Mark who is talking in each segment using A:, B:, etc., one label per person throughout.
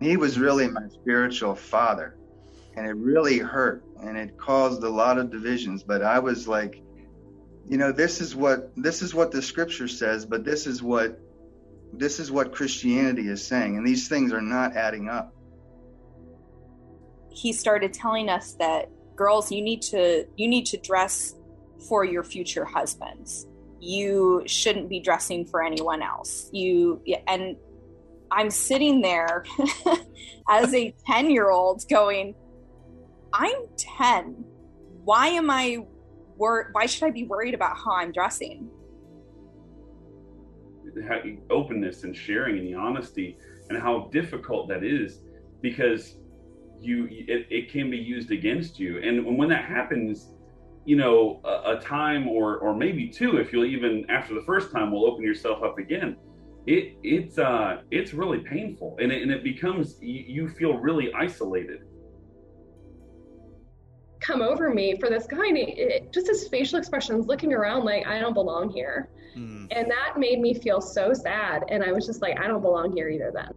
A: He was really my spiritual father. And it really hurt and it caused a lot of divisions. But I was like, you know, this is what this is what the scripture says, but this is what this is what Christianity is saying, and these things are not adding up.
B: He started telling us that girls, you need to you need to dress for your future husbands. You shouldn't be dressing for anyone else. You and I'm sitting there as a 10 year old going, I'm 10. Why am I wor- why should I be worried about how I'm dressing?
C: Openness and sharing and the honesty and how difficult that is because you it, it can be used against you and when that happens you know a, a, time or or maybe two if you'll even after the first time will open yourself up again it it's uh it's really painful and it, and it becomes you, you feel really isolated.
D: Come over me for this guy and it, just his facial expressions looking around like i don't belong here. Mm. and that made me feel so sad and i was just like i don't belong here either then.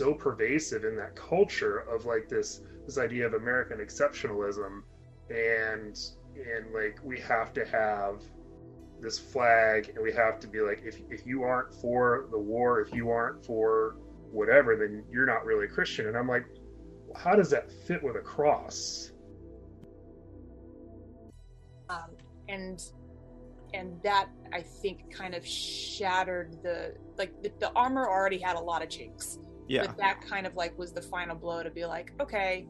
E: So pervasive in that culture of like this this idea of american exceptionalism and and like we have to have this flag and we have to be like if, if you aren't for the war if you aren't for whatever then you're not really a christian and i'm like how does that fit with a cross?
F: Um, and and that I think kind of shattered the like the, the, armor already had a lot of chinks.
G: Yeah.
F: But that kind of like was the final blow to be like, okay,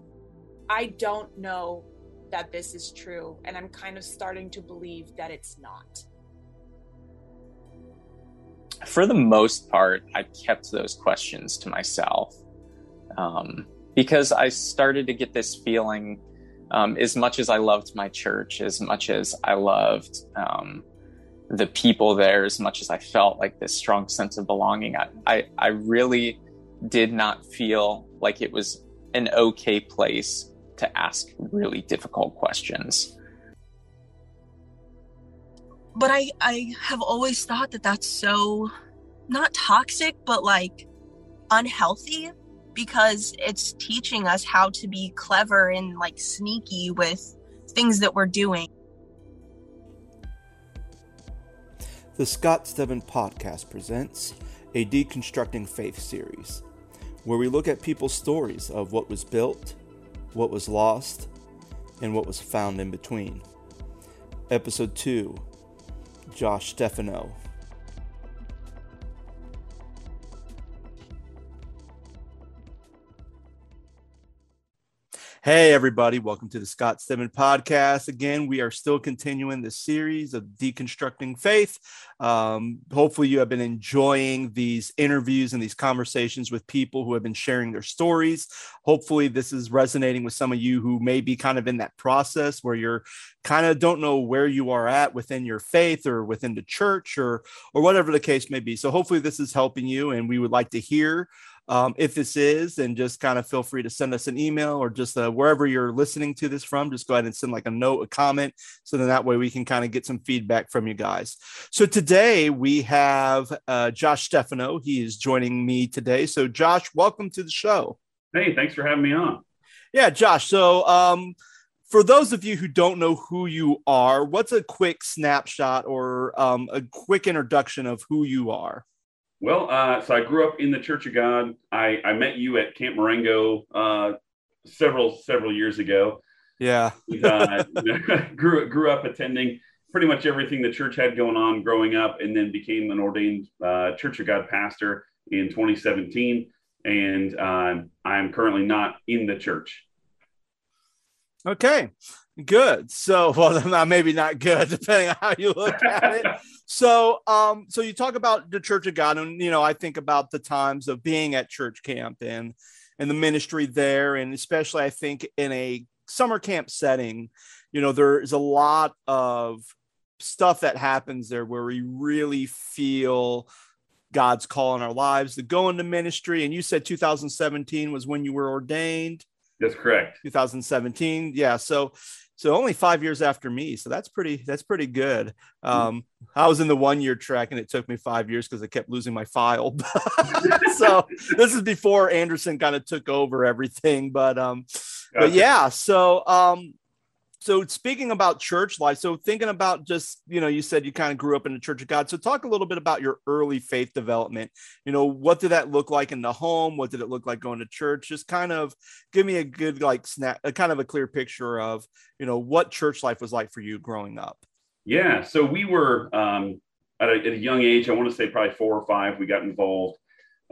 F: I don't know that this is true, and I'm kind of starting to believe that it's not.
G: For the most part, I kept those questions to myself. Um, because I started to get this feeling, um, as much as I loved my church, as much as I loved um, the people there, as much as I felt like this strong sense of belonging, I, I, I really did not feel like it was an okay place to ask really difficult questions.
H: But I, I have always thought that that's so not toxic, but like unhealthy because it's teaching us how to be clever and like sneaky with things that we're doing.
I: The Scott Stedman Podcast presents a Deconstructing Faith series, where we look at people's stories of what was built, what was lost, and what was found in between. Episode 2 Josh Stefanow Hey, everybody, welcome to the Scott Stedman podcast. Again, we are still continuing the series of deconstructing faith. Um, hopefully, you have been enjoying these interviews and these conversations with people who have been sharing their stories. Hopefully, this is resonating with some of you who may be kind of in that process where you're kind of don't know where you are at within your faith or within the church or or whatever the case may be. So, hopefully, this is helping you, and we would like to hear um, if this is, then just kind of feel free to send us an email or just uh, wherever you're listening to this from, just go ahead and send like a note, a comment. So then that way we can kind of get some feedback from you guys. So today we have uh, Josh Stefanow. He is joining me today. So, Josh, welcome to the show.
C: Hey, thanks for having me on.
I: Yeah, Josh. So, um, for those of you who don't know who you are, what's a quick snapshot or um, a quick introduction of who you are?
C: Well, uh, so I grew up in the Church of God. I, I met you at Camp Marengo uh, several several years ago.
I: Yeah,
C: uh, grew grew up attending pretty much everything the church had going on growing up, and then became an ordained uh, Church of God pastor in 2017. And um, I'm currently not in the church.
I: Okay, good. So, well, maybe not good, depending on how you look at it. So, um, so you talk about the Church of God, and you know, I think about the times of being at church camp and and the ministry there, and especially I think in a summer camp setting, you know, there is a lot of stuff that happens there where we really feel God's call in our lives to go into ministry. And you said 2017 was when you were ordained.
C: That's correct.
I: 2017. Yeah. So so only five years after me. So that's pretty that's pretty good. Um, I was in the one year track and it took me five years because I kept losing my file. so this is before Anderson kind of took over everything. But um, gotcha. but yeah, so um, so speaking about church life so thinking about just you know you said you kind of grew up in the church of god. So talk a little bit about your early faith development. You know what did that look like in the home? What did it look like going to church? Just kind of give me a good like snap a kind of a clear picture of you know what church life was like for you growing up.
C: Yeah so we were um at a, at a young age i want to say probably four or five we got involved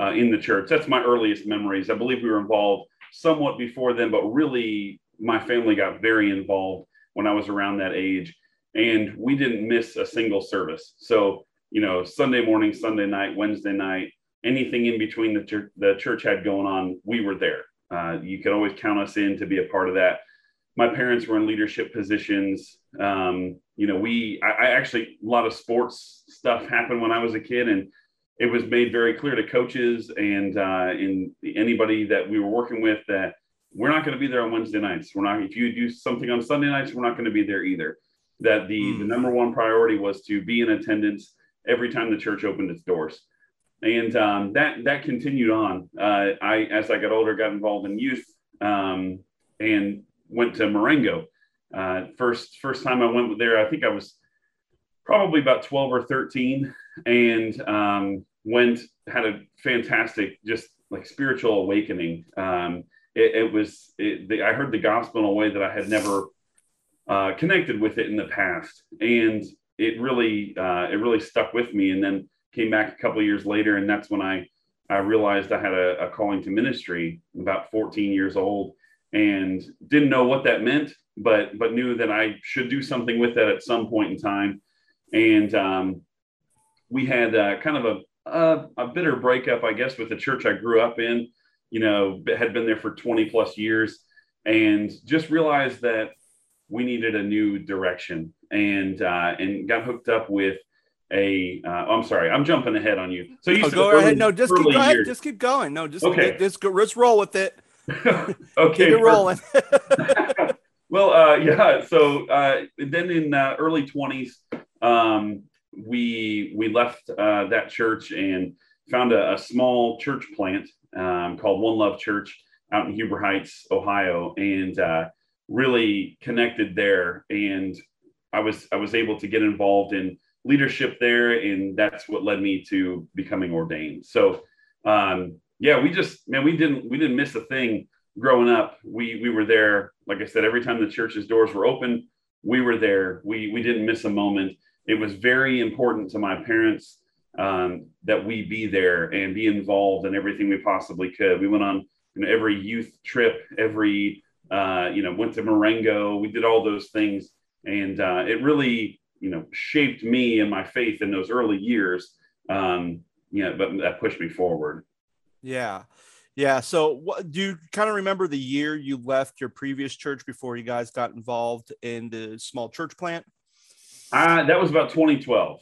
C: uh, in the church. That's my earliest memories. I believe we were involved somewhat before then but really my family got very involved when I was around that age, and we didn't miss a single service. So, you know, Sunday morning, Sunday night, Wednesday night, anything in between the, church, the church had going on, we were there. Uh, you could always count us in to be a part of that. My parents were in leadership positions. Um, you know, we, I, I actually, a lot of sports stuff happened when I was a kid, and it was made very clear to coaches and uh, in anybody that we were working with that we're not going to be there on Wednesday nights. We're not. If you do something on Sunday nights, we're not going to be there either. That the mm. the number one priority was to be in attendance every time the church opened its doors, and um, that that continued on. Uh, I as I got older, got involved in youth um, and went to Marengo. Uh, first first time I went there, I think I was probably about twelve or thirteen, and um, went had a fantastic just like spiritual awakening. Um, it, it was it, the, I heard the gospel in a way that I had never uh, connected with it in the past, and it really uh, it really stuck with me. And then came back a couple years later, and that's when I I realized I had a, a calling to ministry. About 14 years old, and didn't know what that meant, but but knew that I should do something with that at some point in time. And um, we had uh, kind of a, a, a bitter breakup, I guess, with the church I grew up in you know, had been there for 20 plus years and just realized that we needed a new direction and uh, and got hooked up with a. Uh, I'm sorry, I'm jumping ahead on you. So you
I: oh, go ahead. No, just keep, ahead. Just keep going. No, just okay. Just go, let's roll with it.
C: okay,
I: keep it rolling.
C: well, uh, yeah. So uh, then in uh, early 20s, um, we we left uh, that church and found a, a small church plant um, called One Love Church out in Huber Heights, Ohio, and uh, really connected there. And I was I was able to get involved in leadership there, and that's what led me to becoming ordained. So um, yeah, we just man, we didn't we didn't miss a thing growing up. We we were there, like I said, every time the church's doors were open, we were there. We we didn't miss a moment. It was very important to my parents um, that we be there and be involved in everything we possibly could. We went on you know, every youth trip, every uh, you know went to Marengo. We did all those things, and uh, it really you know shaped me and my faith in those early years. Um, you know, but that pushed me forward.
I: Yeah. Yeah. So, what, do you kind of remember the year you left your previous church before you guys got involved in the small church plant?
C: Uh, that was about 2012.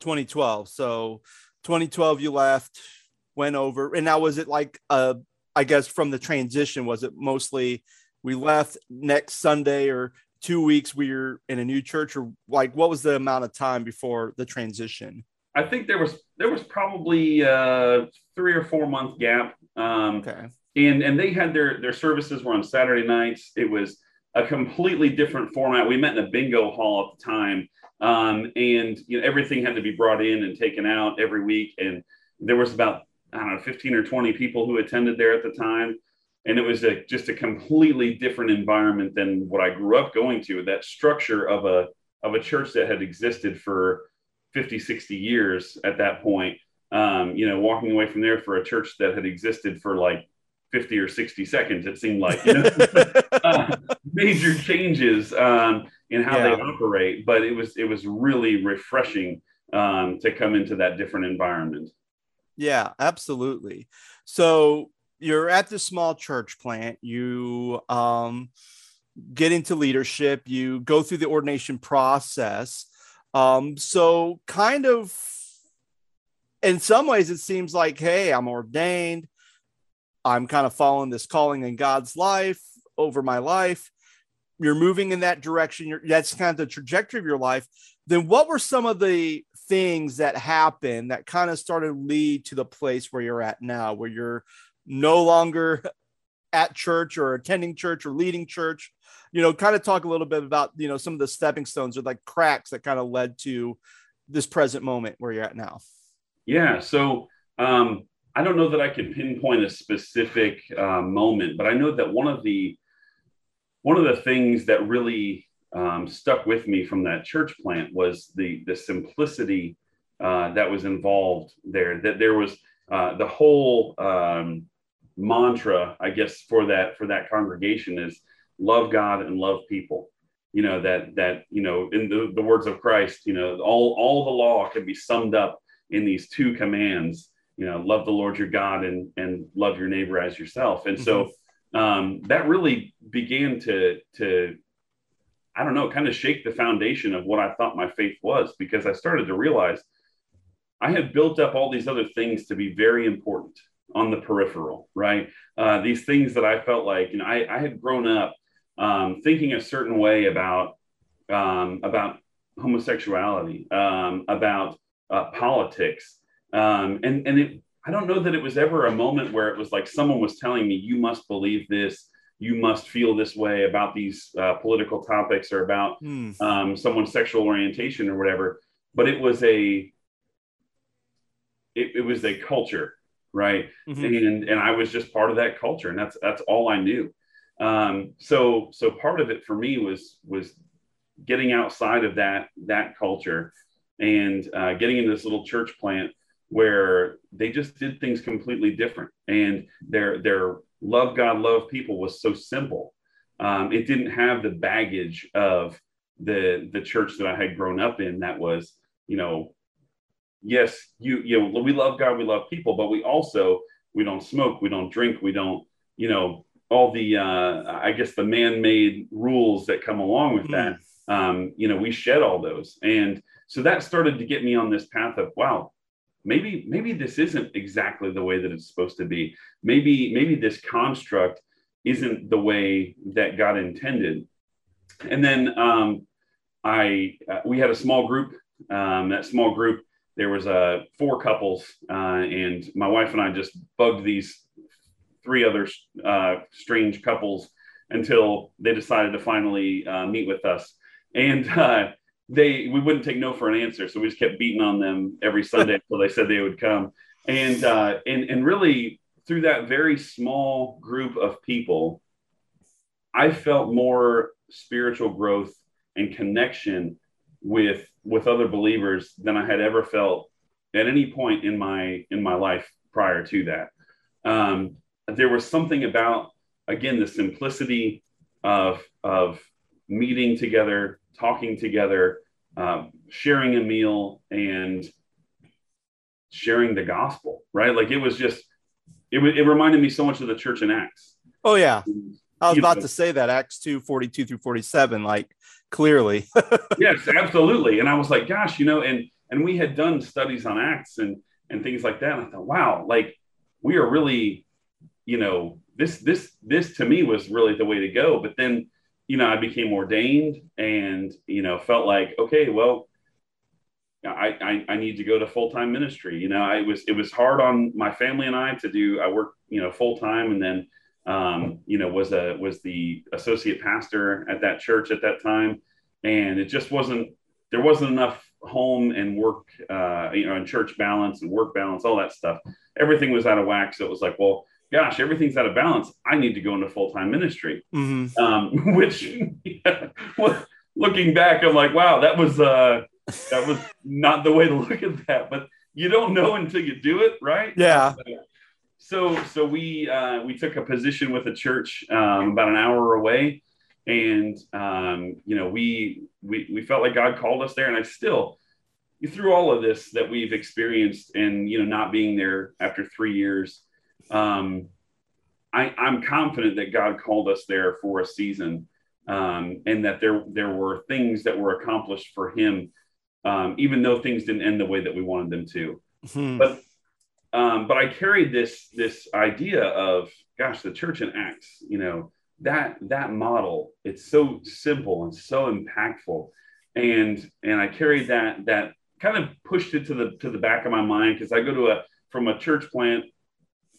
I: 2012. So 2012 you left, went over, and now was it like uh I guess from the transition was it mostly we left next Sunday or two weeks we were in a new church or like what was the amount of time before the transition?
C: I think there was there was probably a three or four month gap. Um, okay. And and they had their their services were on Saturday nights. It was a completely different format. We met in a bingo hall at the time, um, and you know everything had to be brought in and taken out every week. And there was about I don't know 15 or 20 people who attended there at the time, and it was a, just a completely different environment than what I grew up going to. That structure of a of a church that had existed for 50, 60 years at that point. Um, you know, walking away from there for a church that had existed for like 50 or 60 seconds, it seemed like, you know, uh, major changes um, in how yeah. they operate. But it was, it was really refreshing um, to come into that different environment.
I: Yeah, absolutely. So you're at the small church plant, you um, get into leadership, you go through the ordination process. Um, so, kind of in some ways, it seems like, hey, I'm ordained. I'm kind of following this calling in God's life over my life. You're moving in that direction. You're, that's kind of the trajectory of your life. Then what were some of the things that happened that kind of started to lead to the place where you're at now, where you're no longer at church or attending church or leading church? You know, kind of talk a little bit about, you know, some of the stepping stones or like cracks that kind of led to this present moment where you're at now.
C: Yeah. So, um, I don't know that I can pinpoint a specific uh, moment, but I know that one of the one of the things that really um, stuck with me from that church plant was the the simplicity uh, that was involved there. That there was uh, the whole um, mantra, I guess, for that for that congregation is love God and love people. You know that that you know in the, the words of Christ, you know all all the law can be summed up in these two commands. You know, love the Lord your God and and love your neighbor as yourself. And mm-hmm. Um, that really began to to I don't know, kind of shake the foundation of what I thought my faith was because I started to realize I had built up all these other things to be very important on the peripheral, right? Uh, these things that I felt like, you know, I, I had grown up um, thinking a certain way about um, about homosexuality, um, about uh, politics, um, and and it I don't know that it was ever a moment where it was like someone was telling me, you must believe this, you must feel this way about these uh, political topics or about mm. um, someone's sexual orientation or whatever. But it was a, it, it was a culture, right? Mm-hmm. And and I was just part of that culture, and that's that's all I knew. Um, so so part of it for me was was getting outside of that that culture and uh, getting into this little church plant where they just did things completely different. And their their love god love people was so simple. Um, it didn't have the baggage of the the church that i had grown up in that was you know yes you you know we love god we love people but we also we don't smoke we don't drink we don't you know all the uh, i guess the man-made rules that come along with that. Mm. um, you know we shed all those. And so that started to get me on this path of wow maybe maybe this isn't exactly the way that it's supposed to be. Maybe maybe this construct isn't the way that god intended. And then um, i uh, we had a small group. Um, that small group there was uh, four couples uh, and my wife and i just bugged these three other uh, strange couples until they decided to finally uh, meet with us. And uh, they we wouldn't take no for an answer, so we just kept beating on them every Sunday until they said they would come. And uh, and and really through that very small group of people, I felt more spiritual growth and connection with with other believers than I had ever felt at any point in my in my life prior to that. Um, there was something about again the simplicity of of meeting together talking together, um, sharing a meal, and sharing the gospel. Right? Like it was just it, it reminded me so much of the church in Acts.
I: Oh yeah. I was about to say that Acts 2 42 through 47, like clearly.
C: yes, absolutely. And I was like, gosh, you know, and and we had done studies on Acts and and things like that. And I thought, wow, like we are really, you know, this this this to me was really the way to go. But then you know, I became ordained and, you know, felt like, okay, well, I, I, I need to go to full-time ministry. You know, I was, it was hard on my family and I to do, I worked, you know, full-time and then, um, you know, was a, was the associate pastor at that church at that time. And it just wasn't, there wasn't enough home and work, uh, you know, and church balance and work balance, all that stuff. Everything was out of whack. So it was like, well, gosh, everything's out of balance. I need to go into full time ministry. Mm-hmm. Um, which, yeah, looking back, I'm like, wow, that was uh, that was not the way to look at that. But you don't know until you do it, right?
I: Yeah.
C: so so we uh, we took a position with a church um, about an hour away, and um, you know we we we felt like God called us there, and I still through all of this that we've experienced and you know not being there after three years um, I, I'm confident that God called us there for a season, um, and that there there were things that were accomplished for Him, um, even though things didn't end the way that we wanted them to. Hmm. But um, but I carried this this idea of gosh, the church in Acts, you know, that that model it's so simple and so impactful and and i carried that that kind of pushed it to the to the back of my mind because i go to a from a church plant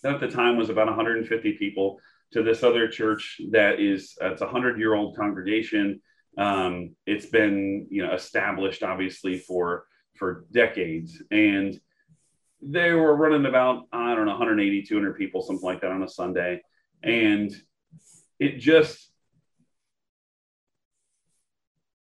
C: at the time was about 150 people to this other church that is it's a 100 year old congregation. Um, it's been you know established obviously for for decades. And they were running about i don't know 180 200 people something like that on a sunday. And it just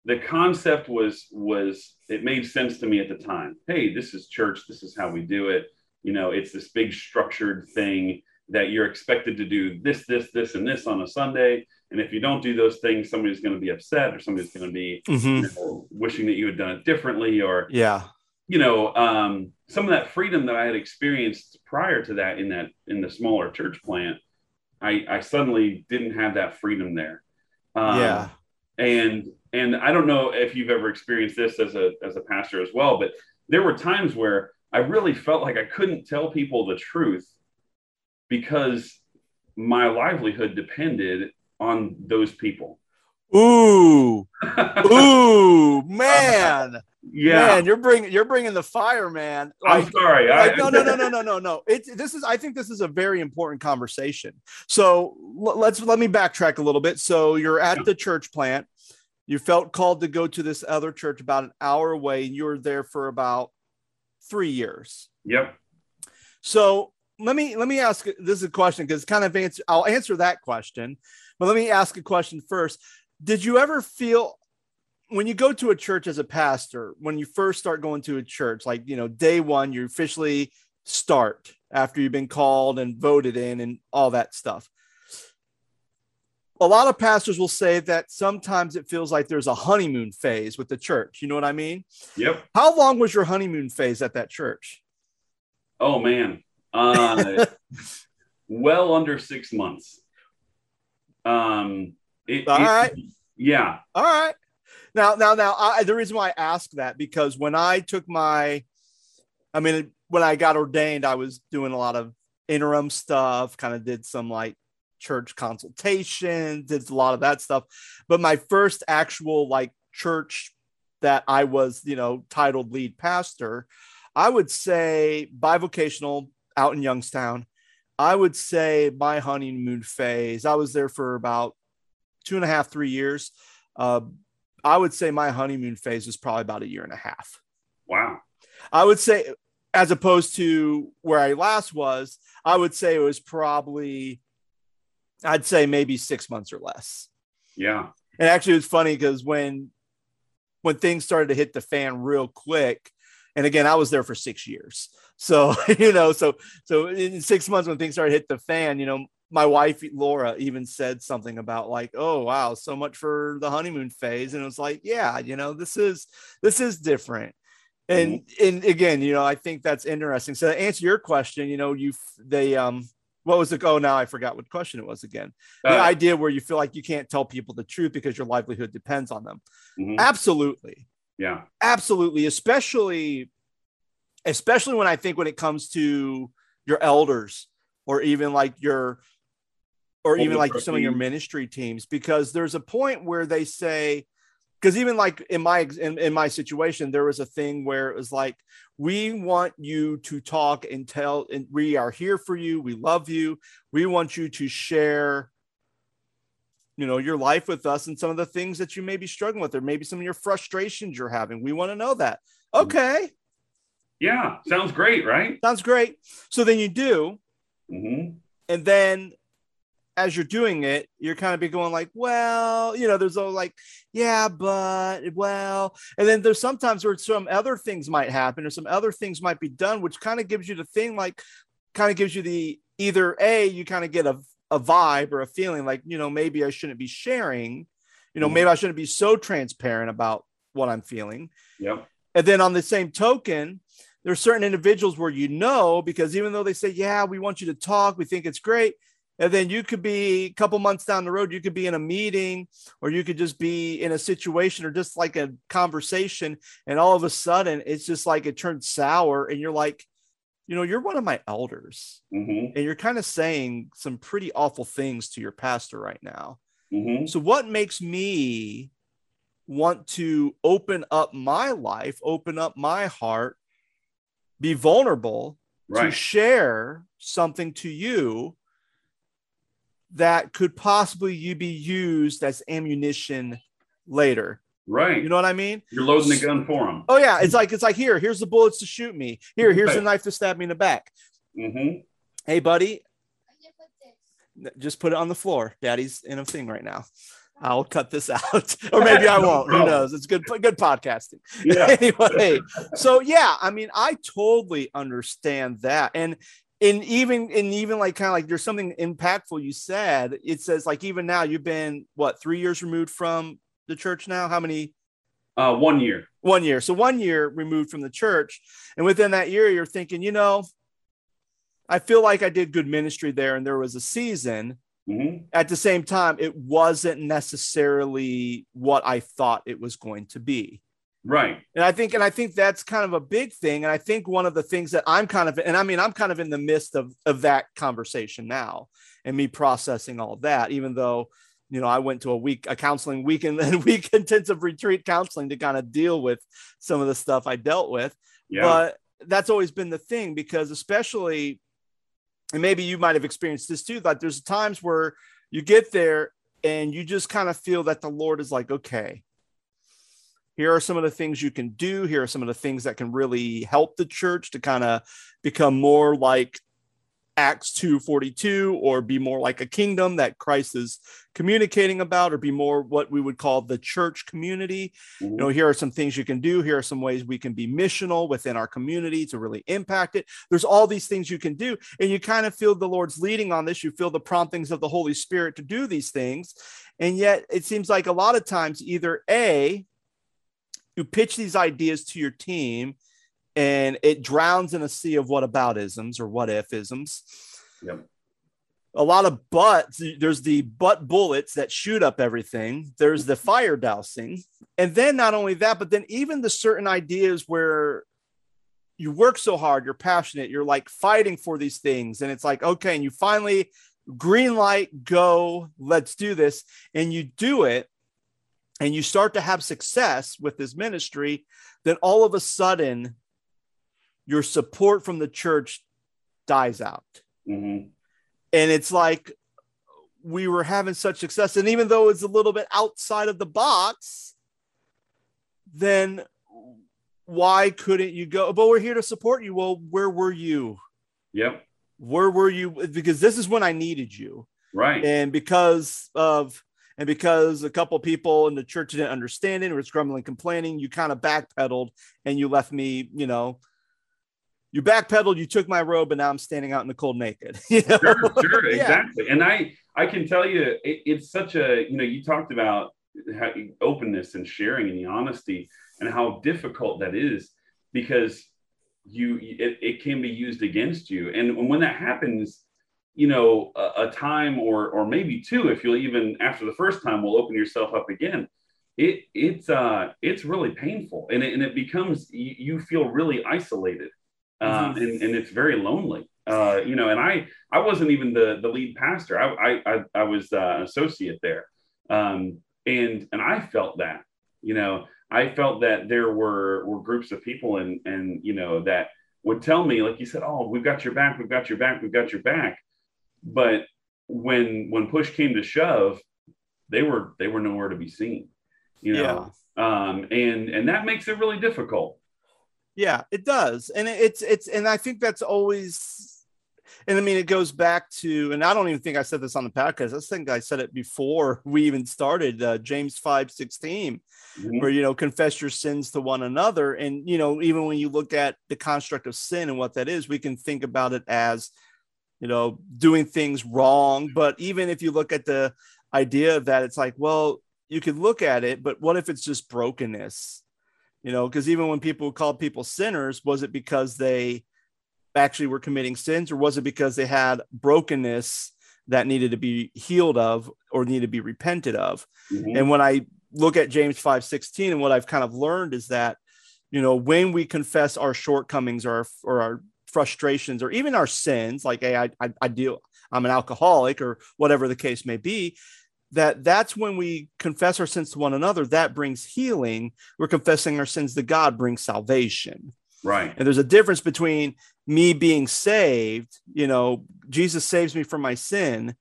C: the concept was was it made sense to me at the time. Hey this is church. This is how we do it you know it's this big structured thing that you're expected to do this this this and this on a sunday. And if you don't do those things somebody's going to be upset or somebody's going to be mm-hmm. you know, wishing that you had done it differently or
I: yeah.
C: you know um, some of that freedom that i had experienced prior to that in that in the smaller church plant i i suddenly didn't have that freedom there.
I: Um, yeah.
C: and and i don't know if you've ever experienced this as a as a pastor as well but there were times where i really felt like i couldn't tell people the truth because my livelihood depended on those people.
I: Ooh. Ooh man.
C: Yeah.
I: Man, you're bringing you're bringing the fire man.
C: Like, i'm sorry
I: like, I, no no no no no no no. It's this is i think this is a very important conversation. So l- let's let me backtrack a little bit. So you're at the church plant. You felt called to go to this other church about an hour away. And you were there for about three years.
C: Yep.
I: So let me let me ask this is a question because kind of answer i'll answer that question but let me ask a question first. Did you ever feel when you go to a church as a pastor, when you first start going to a church, like, you know, day one, you officially start after you've been called and voted in and all that stuff. A lot of pastors will say that sometimes it feels like there's a honeymoon phase with the church. You know what I mean?
C: Yep.
I: How long was your honeymoon phase at that church?
C: Oh, man. Uh, well under six months. Um,
I: it, all it, right.
C: Yeah.
I: All right. Now, now, now, I, the reason why I ask that because when I took my, I mean, when I got ordained, I was doing a lot of interim stuff, kind of did some like church consultation, did a lot of that stuff. But my first actual like church that I was, you know, titled lead pastor, I would say bivocational out in Youngstown. I would say my honeymoon phase, I was there for about two and a half, three years. Uh, I would say my honeymoon phase was probably about a year and a half.
C: Wow.
I: I would say, as opposed to where I last was, I would say it was probably, I'd say maybe six months or less.
C: Yeah.
I: And actually, it was funny because when when things started to hit the fan real quick, and again, I was there for six years. So, you know, so so in six months when things started to hit the fan, you know, my wife Laura even said something about like, oh wow, so much for the honeymoon phase, and it was like, yeah, you know, this is this is different. And mm-hmm. and again, you know, I think that's interesting. So to answer your question, you know, you they um what was it? Oh, now I forgot what question it was again. Uh, the idea where you feel like you can't tell people the truth because your livelihood depends on them. Mm-hmm. Absolutely.
C: Yeah.
I: Absolutely. Especially, especially when I think when it comes to your elders or even like your or even like some of your ministry teams because there's a point where they say because even like in my in, in my situation there was a thing where it was like we want you to talk and tell and we are here for you we love you we want you to share you know your life with us and some of the things that you may be struggling with or maybe some of your frustrations you're having. We want to know that. Okay.
C: Yeah sounds great right?
I: Sounds great. So then you do.
C: Mm-hmm.
I: and then as you're doing it, you're kind of be going like, well, you know, there's all like, yeah, but well, and then there's sometimes where some other things might happen or some other things might be done, which kind of gives you the thing like, kind of gives you the either a you kind of get a a vibe or a feeling like you know maybe I shouldn't be sharing, you know, mm-hmm. maybe I shouldn't be so transparent about what I'm feeling.
C: Yeah.
I: And then on the same token, there's certain individuals where you know because even though they say, yeah, we want you to talk, we think it's great and then you could be a couple months down the road you could be in a meeting or you could just be in a situation or just like a conversation and all of a sudden it's just like it turns sour and you're like you know, you're one of my elders
C: Mm-hmm.
I: and you're kind of saying some pretty awful things to your pastor right now.
C: Mm-hmm.
I: So, what makes me want to open up my life, open up my heart, be vulnerable to share something to you that could possibly you be used as ammunition later?
C: Right.
I: You know what I mean?
C: You're loading the gun for them.
I: Oh yeah, it's like it's like here, here's the bullets to shoot me. Here, here's the knife to stab me in the back.
C: Mm-hmm.
I: Hey, buddy, just put it on the floor. Daddy's in a thing right now. I'll cut this out, or maybe I won't. Who knows? It's good, good podcasting.
C: Yeah.
I: anyway, so yeah, I mean, I totally understand that, and and even and even like kind of like there's something impactful you said. It says like even now you've been what three years removed from the church now. How many?
C: Uh, one year.
I: one year. So one year removed from the church. And within that year, you're thinking, you know, I feel like I did good ministry there and there was a season.
C: Mm-hmm.
I: At the same time, it wasn't necessarily what I thought it was going to be.
C: Right.
I: And I think, and I think that's kind of a big thing. And I think one of the things that I'm kind of, and I mean, I'm kind of in the midst of, of that conversation now and me processing all that, even though, you know, I went to a week, a counseling week and then week intensive retreat counseling to kind of deal with some of the stuff I dealt with.
C: Yeah.
I: But that's always been the thing because especially, and maybe you might have experienced this too, like there's times where you get there and you just kind of feel that the Lord is like, okay, here are some of the things you can do. Here are some of the things that can really help the church to kind of become more like Acts 2:42 or be more like a kingdom that Christ is communicating about or be more what we would call the church community. You know, here are some things you can do. Here are some ways we can be missional within our community to really impact it. There's all these things you can do and you kind of feel the Lord's leading on this. You feel the promptings of the Holy Spirit to do these things. And yet it seems like a lot of times either A you pitch these ideas to your team and it drowns in a sea of whataboutisms or what if isms.
C: Yep.
I: A lot of butts. There's the butt bullets that shoot up everything. There's the fire dousing. And then not only that, but then even the certain ideas where you work so hard, you're passionate, you're like fighting for these things. And it's like, okay, and you finally green light, go, let's do this. And you do it and you start to have success with this ministry, then all of a sudden your support from the church dies out.
C: Mm-hmm.
I: And it's like we were having such success. And even though it's a little bit outside of the box, then why couldn't you go? But we're here to support you. Well, where were you?
C: Yep.
I: Where were you? Because this is when I needed you.
C: Right.
I: And because of and because a couple people in the church didn't understand it, or was grumbling, complaining, you kind of backpedaled and you left me, you know, you backpedaled, you took my robe, and now I'm standing out in the cold naked. You know?
C: sure, sure,
I: Yeah.
C: exactly. And I, I can tell you, it, it's such a, you know, you talked about how, openness and sharing and the honesty, and how difficult that is because you, it, it can be used against you. And when that happens, you know, a, a time or, or maybe two, if you'll even after the first time, will open yourself up again. It, it's, uh, it's really painful, and it, and it becomes you, you feel really isolated
I: Mhm.
C: and, and it's very lonely. Uh, you know, and I I wasn't even the the lead pastor. I I I, I was uh, an associate there, um, and and I felt that. You know, I felt that there were were groups of people and and you know that would tell me like you said, oh, we've got your back, we've got your back, we've got your back. But when when push came to shove, they were they were nowhere to be seen. You know, um, and and that makes it really difficult.
I: Yeah, it does. And it's it's and I think that's always and I mean it goes back to and I don't even think I said this on the podcast. I think I said it before we even started uh, James 5 16,
C: Mhm.
I: where you know confess your sins to one another. And you know, even when you look at the construct of sin and what that is, we can think about it as you know doing things wrong. But even if you look at the idea of that, it's like, well, you could look at it, but what if it's just brokenness? you know because even when people called people sinners was it because they actually were committing sins or was it because they had brokenness that needed to be healed of or needed to be repented of
C: Mhm.
I: and when i look at james 5 16 and what i've kind of learned is that you know when we confess our shortcomings or our, or our frustrations or even our sins, like hey, I, I, I deal, I'm an alcoholic or whatever the case may be, that that's when we confess our sins to one another. That brings healing. We're confessing our sins to God brings salvation.
C: Right.
I: And there's a difference between me being saved, you know, Jesus saves me from my sin,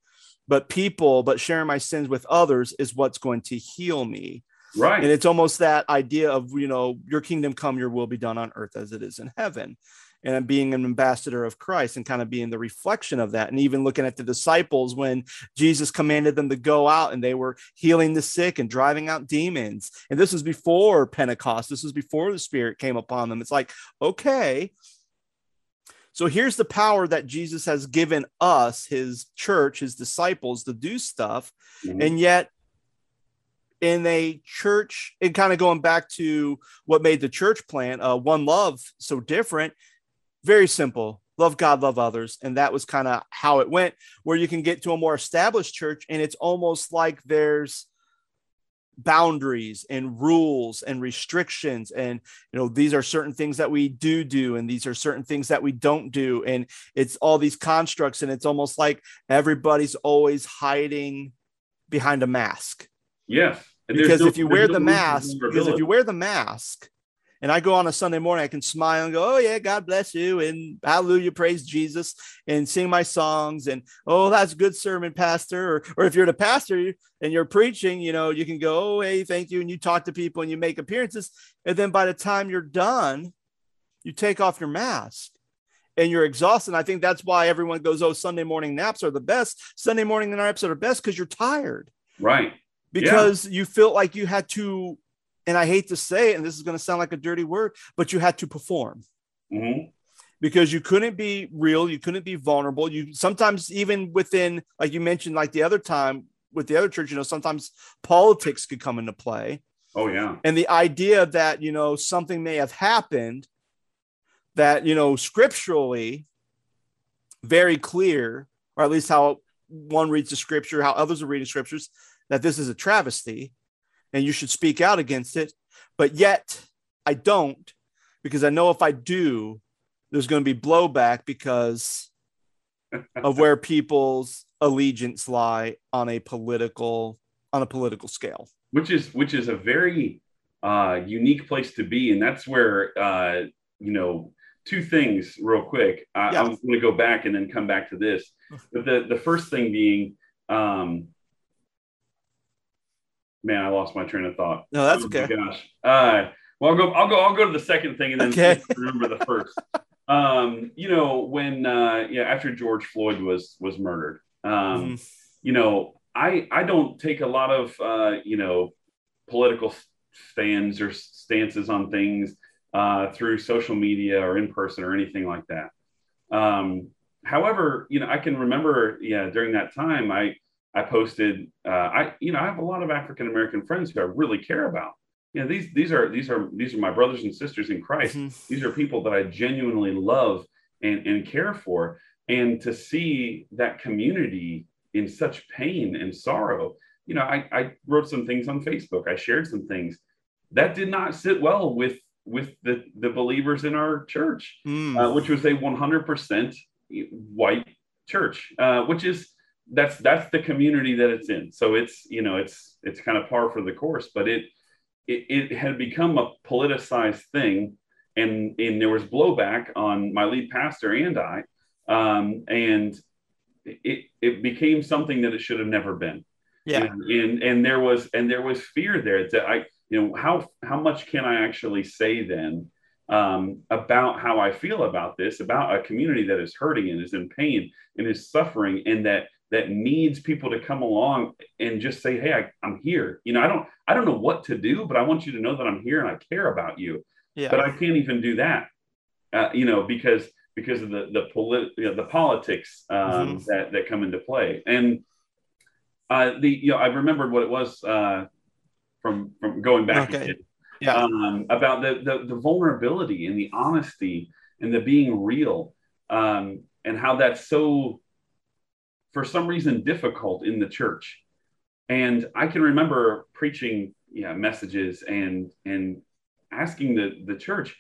I: but people, but sharing my sins with others is what's going to heal me.
C: Right.
I: And it's almost that idea of, you know, your kingdom come, your will be done on earth as it is in heaven. And being an ambassador of Christ and kind of being the reflection of that. And even looking at the disciples when Jesus commanded them to go out and they were healing the sick and driving out demons. And this was before Pentecost. This was before the Spirit came upon them. It's like, okay, so here's the power that Jesus has given us, his church, his disciples to do stuff. Mm-hmm. And yet, in a church, and kind of going back to what made the church plan, uh, one love so different, very simple. Love God, love others. And that was kind of how it went, where you can get to a more established church, and it's almost like there's boundaries and rules and restrictions and you know these are certain things that we do do and these are certain things that we don't do. And it's all these constructs and it's almost like everybody's always hiding behind a mask.
C: Yes
I: because no, if you wear no the mask because if you wear the mask and I go on a Sunday morning, I can smile and go, Oh, yeah, God bless you, and hallelujah, praise Jesus, and sing my songs. And oh, that's a good sermon, Pastor. Or, or if you're the pastor and you're preaching, you know, you can go, Oh, hey, thank you. And you talk to people and you make appearances. And then by the time you're done, you take off your mask and you're exhausted. And I think that's why everyone goes, Oh, Sunday morning naps are the best. Sunday morning naps are the best because you're tired.
C: Right.
I: Because yeah. you feel like you had to and I hate to say it, and this is going to sound like a dirty word, but you had to perform.
C: Mm-hmm.
I: Because you couldn't be real, you couldn't be vulnerable. You sometimes even within, like you mentioned, like the other time with the other church, you know, sometimes politics could come into play.
C: Oh yeah.
I: And the idea that you know something may have happened that you know scripturally very clear, or at least how one reads the scripture, how others are reading scriptures, that this is a travesty and you should speak out against it. But yet I don't because I know if I do, there's going to be blowback because of where people's allegiance lie on a political on a political scale.
C: Which is which is a very uh, unique place to be, and that's where uh, you know two things real quick. I. I'm going to go back and then come back to this. But the the first thing being um, man, I lost my train of thought.
I: No, that's oh, okay.
C: Gosh. Uh, well, I'll go. I'll go. I'll go to the second thing and then okay. remember the first. um, you know, when uh, yeah, after George Floyd was was murdered, um, mm-hmm. you know, I I don't take a lot of uh, you know political stands or stances on things uh, through social media or in person or anything like that. Um, however, you know, I can remember, yeah, during that time, I I posted, uh, I you know I have a lot of African American friends who I really care about. You know these these are these are these are my brothers and sisters in Christ. Mm-hmm. These are people that I genuinely love and and care for. And to see that community in such pain and sorrow, you know, I, I wrote some things on Facebook. I shared some things that did not sit well with with the the believers in our church, mm. uh, which was a 100% white church, uh, which is that's that's the community that it's in. So it's you know it's it's kind of par for the course, but it it, it had become a politicized thing, and and there was blowback on my lead pastor and I, um, and it it became something that it should have never been.
I: Yeah,
C: and, and and there was and there was fear there that I you know how how much can I actually say then um, about how I feel about this, about a community that is hurting and is in pain and is suffering, and that that needs people to come along and just say, "Hey, I, am here." You know, I don't I don't know what to do, but I want you to know that I'm here and I care about you.
I: Yeah.
C: But I can't even do that, uh, you know, because because of the the polit- you know, the politics um, mm-hmm. that that come into play. And uh, the you know I remembered what it was uh, from from going back okay.
I: yeah.
C: um, about the, the the vulnerability and the honesty and the being real um, and how that's so for some reason difficult in the church. And I can remember preaching yeah, messages and and asking the, the church,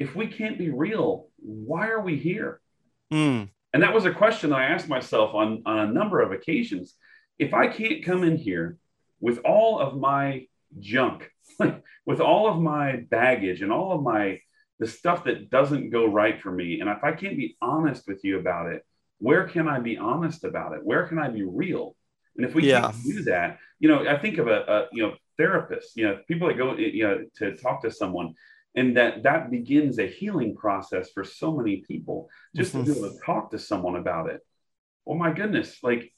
C: if we can't be real, why are we here?
I: Mm.
C: And that was a question that I asked myself on, on a number of occasions. If I can't come in here with all of my junk, with all of my baggage and all of my the stuff that doesn't go right for me, and if I can't be honest with you about it, where can I be honest about it? Where can I be real? And if we
I: Yeah.
C: can't do that, you know, I think of a, a you know therapist, you know, people that go you know to talk to someone, and that that begins a healing process for so many people just to be mm-hmm. able to talk to someone about it. Oh my goodness, like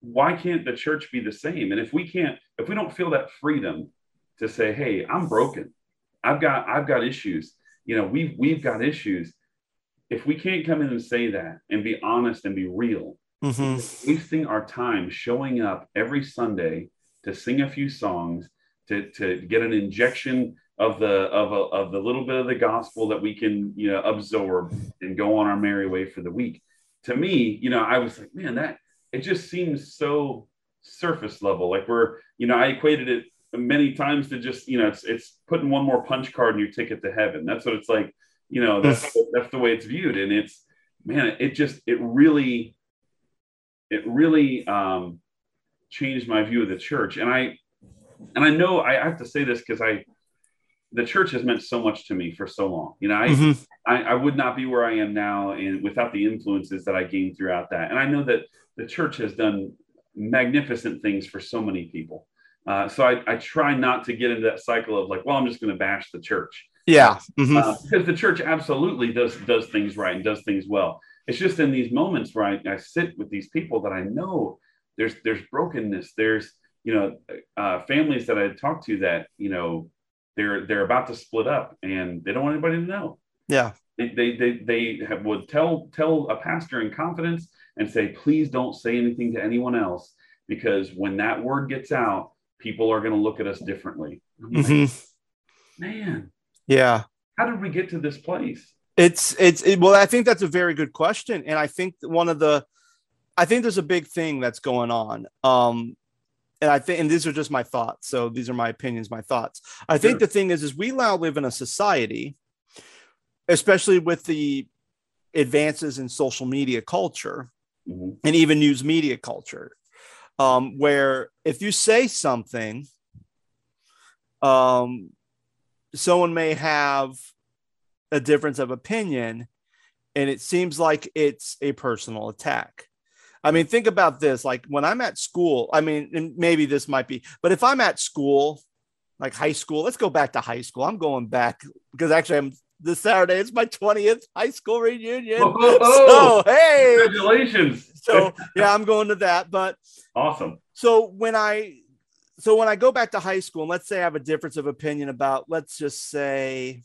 C: why can't the church be the same? And if we can't, if we don't feel that freedom to say, hey, I'm broken, I've got I've got issues, you know, we've we've got issues. If we can't come in and say that and be honest and be real,
I: hmm
C: wasting our time showing up every Sunday to sing a few songs, to, to get an injection of the of a, of the little bit of the gospel that we can you know absorb and go on our merry way for the week. To me, you know, I was like, man, that it just seems so surface level. Like we're, you know, I equated it many times to just, you know, it's it's putting one more punch card in your ticket to heaven. That's what it's like. You know, that's that's the way it's viewed, and it's man, it just it really it really um, changed my view of the church. And I and I know I have to say this because I the church has meant so much to me for so long. You know, I,
I: Mhm.
C: I I would not be where I am now and without the influences that I gained throughout that. And I know that the church has done magnificent things for so many people. Uh, so I, I try not to get into that cycle of like, well, I'm just going to bash the church
I: Yeah. Mhm.
C: uh, because the church absolutely does does things right and does things well. It's just in these moments where I, I sit with these people that I know there's there's brokenness. There's you know uh, families that I talk to that you know they're they're about to split up and they don't want anybody to know.
I: Yeah.
C: They they they, they have, would tell tell a pastor in confidence and say, please don't say anything to anyone else because when that word gets out, people are going to look at us differently. I'm like. Man,
I: Yeah.
C: how did we get to this place?
I: It's it's it, well, I think that's a very good question, and I think one of the, I think there's a big thing that's going on. Um, and I think, and these are just my thoughts. So these are my opinions, my thoughts. I think
C: Sure.
I: the thing is, is we now live in a society, especially with the advances in social media culture
C: Mhm.
I: and even news media culture, um, where if you say something, um, someone may have a difference of opinion, and it seems like it's a personal attack. I mean, think about this. Like when I'm at school, I mean, and maybe this might be, but if I'm at school, like high school, let's go back to high school. I'm going back because actually, I'm this Saturday. It's my 20th high school reunion.
C: Oh, oh, oh,
I: So hey,
C: Congratulations!
I: so yeah, I'm going to that. But
C: awesome.
I: so when I so when I go back to high school, and let's say I have a difference of opinion about, let's just say,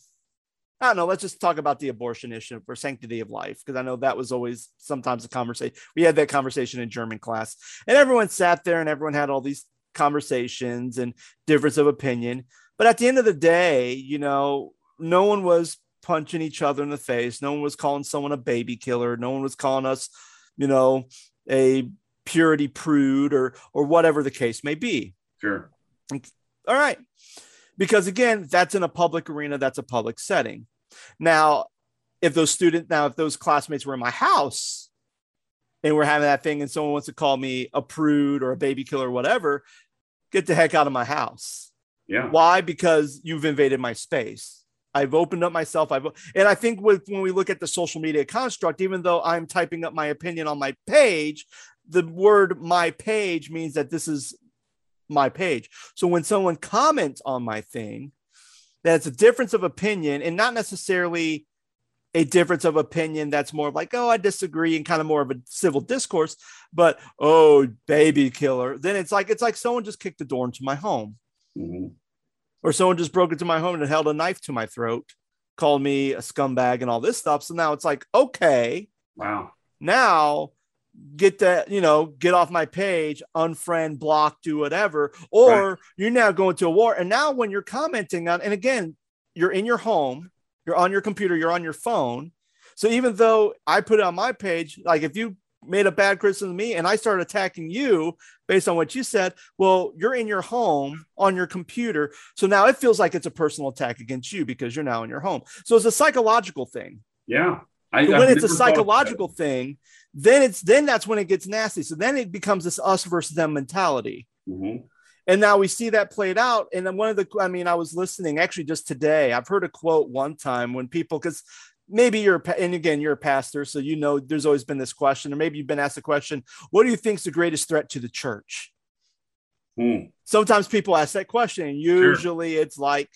I: I don't know, let's just talk about the abortion issue for sanctity of life, because I know that was always sometimes a conversation. We had that conversation in German class, and everyone sat there and everyone had all these conversations and difference of opinion. But at the end of the day, you know, no one was punching each other in the face. No one was calling someone a baby killer. No one was calling us, you know, a purity prude or or whatever the case may be.
C: Sure.
I: All right. Because again, that's in a public arena, that's a public setting. Now, if those students, now, if those classmates were in my house and we're having that thing and someone wants to call me a prude or a baby killer or whatever, get the heck out of my house.
C: Yeah.
I: Why? Because you've invaded my space. I've opened up myself. I've and I think with when we look at the social media construct, even though I'm typing up my opinion on my page, the word my page means that this is my page. So when someone comments on my thing, that's a difference of opinion and not necessarily a difference of opinion that's more like, oh, I disagree and kind of more of a civil discourse, but oh, baby killer. Then it's like it's like someone just kicked the door into my home
C: Mhm.
I: or someone just broke into my home and held a knife to my throat, called me a scumbag and all this stuff. So now it's like, okay,
C: Wow.
I: now get that, you know, get off my page, unfriend, block, do whatever. Or you're now going to a war. And now when you're commenting on, and again, you're in your home, you're on your computer, you're on your phone. So even though I put it on my page, like if you made a bad criticism of me and I started attacking you based on what you said, well, you're in your home on your computer. So now it feels like it's a personal attack against you because you're now in your home. So it's a psychological thing.
C: Yeah.
I: I, when it's a psychological thing, then it's then that's when it gets nasty. So then it becomes this us versus them mentality.
C: Mm-hmm.
I: And now we see that played out. And then one of the, I mean, I was listening actually just today. I've heard a quote one time when people, because maybe you're and again you're a pastor so you know there's always been this question or maybe you've been asked the question what do you think is the greatest threat to the church
C: mm.
I: sometimes people ask that question and usually sure. it's like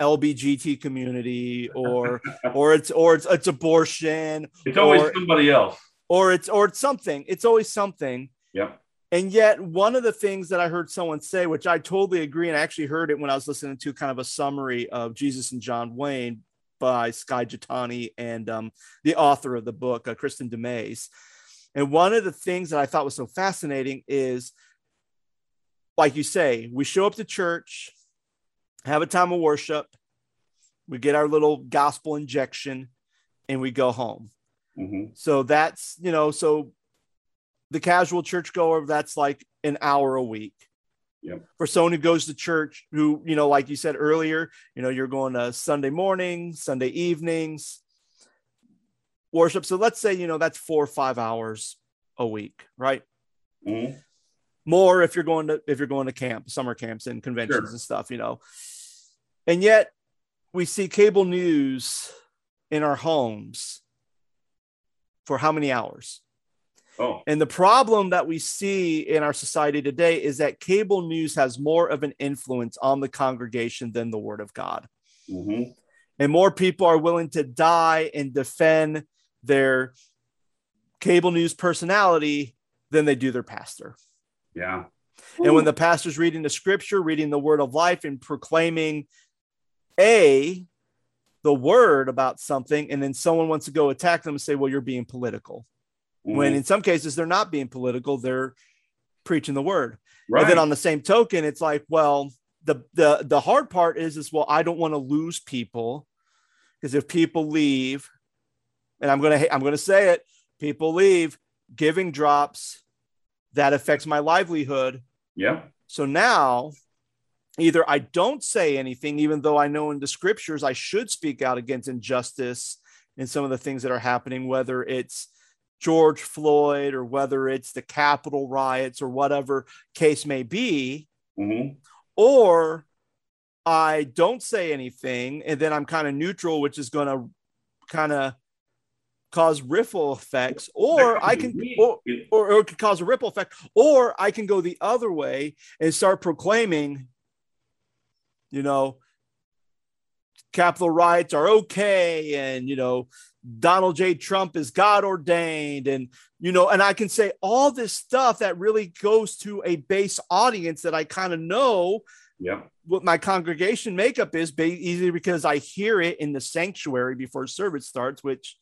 I: lbgt community or or it's or it's, it's abortion
C: it's always or, somebody else.
I: or it's or it's something. It's always something.
C: Yep.
I: And yet one of the things that i heard someone say which i totally agree and i actually heard it when i was listening to kind of a summary of jesus and john wayne by Skye Jethani and um, the author of the book, uh, Kristin Du Mez. And one of the things that I thought was so fascinating is, like you say, we show up to church, have a time of worship, we get our little gospel injection, and we go home.
C: Mm-hmm.
I: So that's, you know, so the casual churchgoer, that's like an hour a week.
C: Yep.
I: For someone who goes to church, who, you know, like you said earlier, you know, you're going to Sunday morning, Sunday evenings, worship. So let's say, you know, that's four or five hours a week, right?
C: Mm-hmm.
I: More if you're going to if you're going to camp, summer camps and conventions
C: Sure.
I: and stuff, you know. And yet we see cable news in our homes for how many hours?
C: Oh,
I: And the problem that we see in our society today is that cable news has more of an influence on the congregation than the word of God.
C: mm-hmm.
I: And more people are willing to die and defend their cable news personality than they do their pastor.
C: yeah.
I: And when the pastor's reading the scripture, reading the word of life, and proclaiming A, the word about something, and then someone wants to go attack them and say, Well, you're being political. When
C: Mhm.
I: in some cases they're not being political, they're preaching the word.
C: right.
I: And then on the same token, it's like, well, the the the hard part is is well, I don't want to lose people because if people leave, and I'm gonna I'm gonna say it, people leave, giving drops, that affects my livelihood.
C: yeah.
I: So now, either I don't say anything, even though I know in the scriptures I should speak out against injustice and some of the things that are happening, whether it's George Floyd or whether it's the Capitol riots or whatever case may be,
C: Mm-hmm.
I: or I don't say anything and then I'm kind of neutral, which is going to kind of cause ripple effects, or I can, or, or, or it could cause a ripple effect, or I can go the other way and start proclaiming, you know, Capitol riots are okay, and you know, Donald J. Trump is God ordained, and you know, and I can say all this stuff that really goes to a base audience that I kind of know
C: yeah.
I: what my congregation makeup is, easily because I hear it in the sanctuary before service starts, which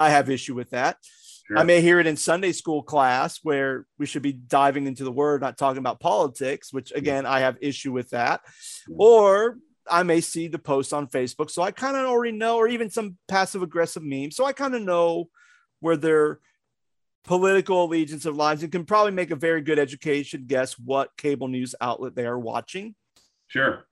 I: I have issue with that.
C: Sure.
I: I may hear it in Sunday school class where we should be diving into the word, not talking about politics, which again, I have issue with that. Or I may see the post on Facebook. So I kind of already know, or even some passive aggressive memes. So I kind of know where their political allegiance of lines and can probably make a very good education guess what cable news outlet they are watching.
C: Sure.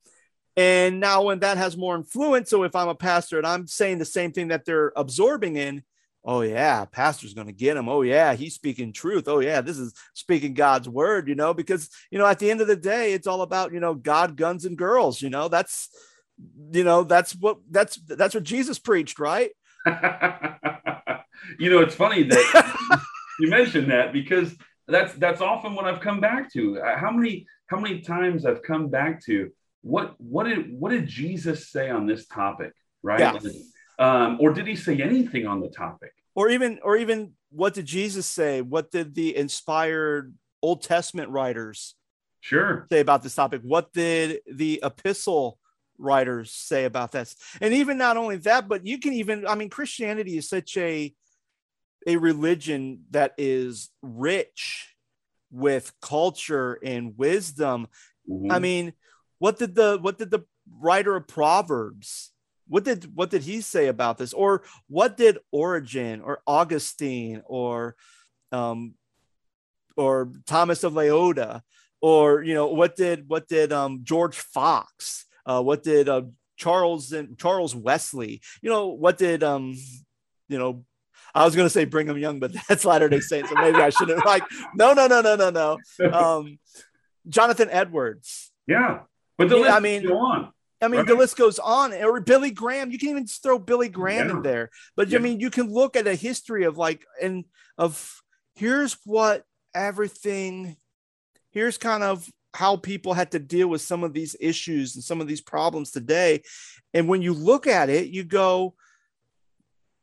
I: And now, when that has more influence, so if I'm a pastor and I'm saying the same thing that they're absorbing in, oh, yeah, pastor's going to get him. Oh, yeah, he's speaking truth. Oh, yeah, this is speaking God's word, you know, because, you know, at the end of the day, it's all about, you know, God, guns, and girls, you know, that's, you know, that's what, that's, that's what Jesus preached, right?
C: you know, it's funny that you mentioned that because that's that's often what I've come back to. Uh, How many how many times I've come back to what what did what did Jesus say on this topic, right?
I: Yeah.
C: Um, or did he say anything on the topic?
I: Or even, or even what did Jesus say? What did the inspired Old Testament writers
C: Sure.
I: say about this topic? What did the epistle writers say about this? And even not only that, but you can even, I mean, Christianity is such a a religion that is rich with culture and wisdom.
C: Mhm.
I: I mean, what did the what did the writer of Proverbs what did what did he say about this? Or what did Origen or Augustine or um, or Thomas of Leota, or you know what did what did um, George Fox, uh, what did uh, Charles and Charles Wesley, you know what did um, you know I was going to say Brigham Young, but that's Latter Day Saints, so maybe I shouldn't. Like, no, no, no, no, no, no. Um, Jonathan Edwards.
C: Yeah, but the list
I: I mean,
C: go on.
I: I mean,
C: Right.
I: the list goes on. Or Billy Graham, you can even throw Billy Graham
C: Yeah.
I: in there. But
C: Yeah.
I: I mean, you can look at a history of like, and of here's what everything, here's kind of how people had to deal with some of these issues and some of these problems today. And when you look at it, you go,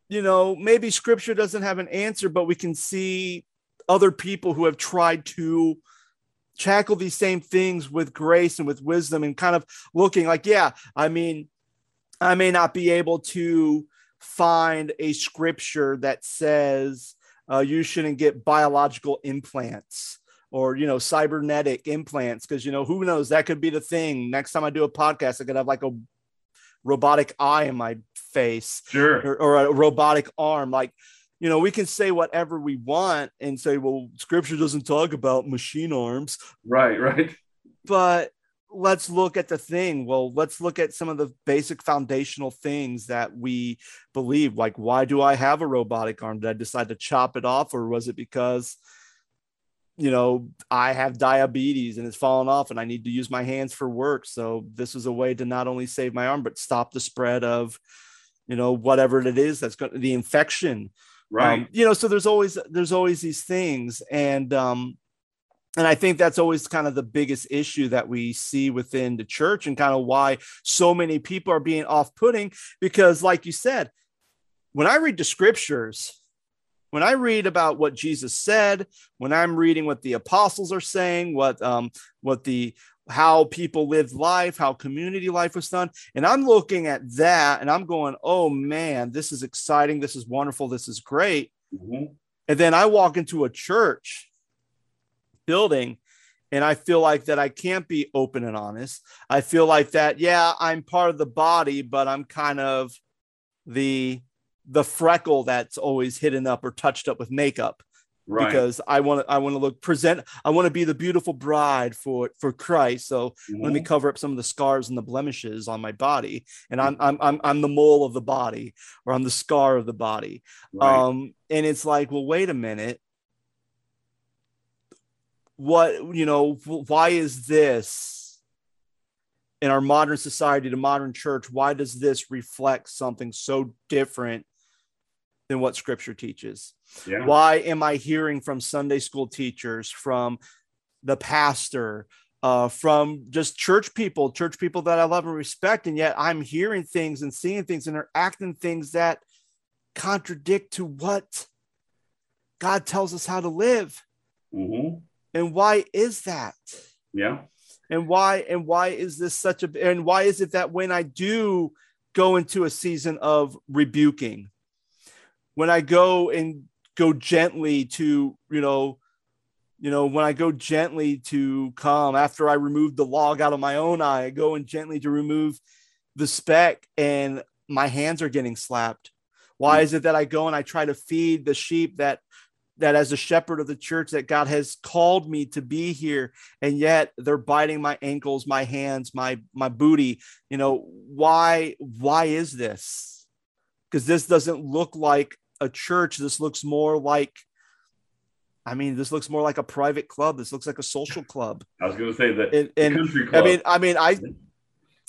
I: you know, maybe scripture doesn't have an answer, but we can see other people who have tried to tackle these same things with grace and with wisdom and kind of looking like, yeah, I mean, I may not be able to find a scripture that says uh, you shouldn't get biological implants or you know cybernetic implants because you know who knows? That could be the thing. Next time i do a podcast i could have like a robotic eye in my face
C: Sure.
I: or, or a robotic arm. Like you know we can say whatever we want and say well scripture doesn't talk about machine arms.
C: Right, right.
I: but let's look at the thing. Well let's look at some of the basic foundational things that we believe. Like why do i have a robotic arm? Did i decide to chop it off or was it because you know i have diabetes and it's fallen off and i need to use my hands for work? So this is a way to not only save my arm but stop the spread of you know whatever it is that's going the infection
C: Right.
I: um, you know so there's always there's always these things and um and i think that's always kind of the biggest issue that we see within the church and kind of why so many people are being off-putting because like you said when i read the scriptures when i read about what jesus said when i'm reading what the apostles are saying what um what the how people lived life how community life was done. And i'm looking at that and i'm going oh man this is exciting. This is wonderful. This is great.
C: Mhm.
I: and then I walk into a church building and I feel like that I can't be open and honest. I feel like that, yeah, I'm part of the body, but I'm kind of the the freckle that's always hidden up or touched up with makeup
C: Right.
I: because I want to I want to look present I want to be the beautiful bride for for Christ. So let me
C: Mhm.
I: cover up some of the scars and the blemishes on my body and I'm I'm I'm, I'm the mole of the body or I'm the scar of the body
C: Right.
I: um and it's like well wait a minute what you know why is this in our modern society the modern church why does this reflect something so different than what scripture teaches
C: yeah.
I: why am i hearing from sunday school teachers from the pastor uh, from just church people church people that i love and respect and yet i'm hearing things and seeing things and they're acting things that contradict to what god tells us how to live
C: Mhm.
I: and why is that
C: Yeah.
I: and why and why is this such a and why is it that when i do go into a season of rebuking when i go and go gently to you know you know when i go gently to come after i remove the log out of my own eye i go and gently to remove the speck and my hands are getting slapped. Why hmm. is it that i go and i try to feed the sheep that that as a shepherd of the church that god has called me to be here and yet they're biting my ankles my hands my my booty? You know why why is this? Because this doesn't look like a church this looks more like i mean this looks more like a private club. This looks like a social club.
C: I was going to say that
I: and, and
C: country
I: i mean i mean i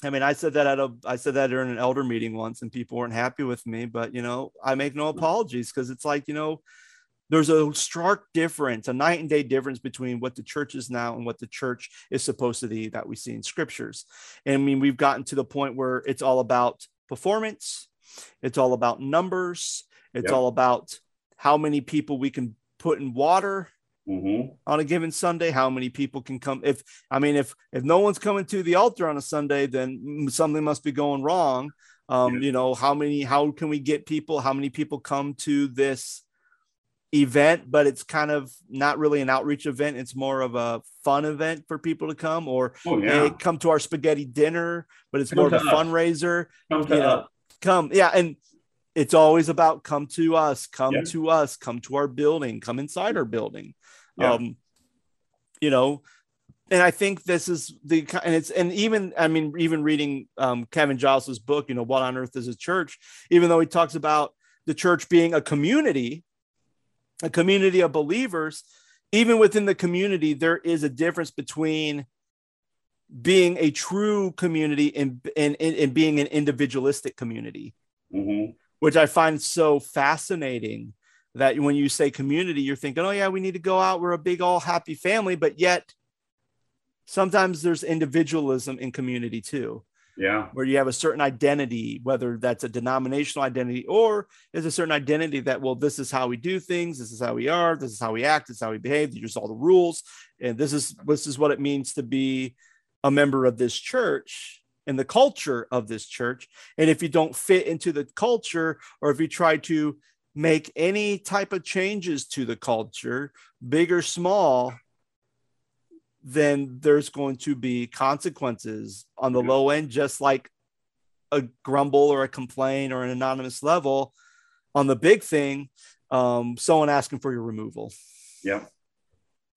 I: i mean i said that at a i said that during an elder meeting once and people weren't happy with me but you know i make no apologies because it's like you know there's a stark difference, a night and day difference between what the church is now and what the church is supposed to be that we see in scriptures. And I mean, we've gotten to the point where it's all about performance, it's all about numbers, it's
C: Yep.
I: all about how many people we can put in water
C: Mhm.
I: on a given Sunday, how many people can come. If I mean, if if no one's coming to the altar on a Sunday, then something must be going wrong. Um,
C: Yeah.
I: You know, how many? How can we get people? How many people come to this event? But it's kind of not really an outreach event. It's more of a fun event for people to come, or
C: Oh yeah.
I: hey, come to our spaghetti dinner. But it's
C: Come
I: more of a
C: us.
I: fundraiser
C: Come
I: you know, come yeah and it's always about come to us, come
C: Yeah.
I: to us, come to our building, come inside our building.
C: Yeah.
I: Um, you know, and I think this is the and it's and even I mean even reading um, Kevin Giles's book, you know, what on earth is a church? Even though he talks about the church being a community, a community of believers, even within the community, there is a difference between being a true community and and, and, being an individualistic community
C: hmm
I: which I find so fascinating that when you say community, you're thinking, oh, yeah, we need to go out. We're a big, all happy family. But yet, sometimes there's individualism in community too,
C: Yeah.
I: where you have a certain identity, whether that's a denominational identity or there's a certain identity that, well, this is how we do things. This is how we are. This is how we act. This is how we behave. Here's all the rules. And this is, this is what it means to be a member of this church and the culture of this church. And if you don't fit into the culture, or if you try to make any type of changes to the culture, big or small, then there's going to be consequences on the
C: Yeah.
I: low end, just like a grumble or a complaint or an anonymous level. On the big thing, um, someone asking for your removal.
C: Yeah.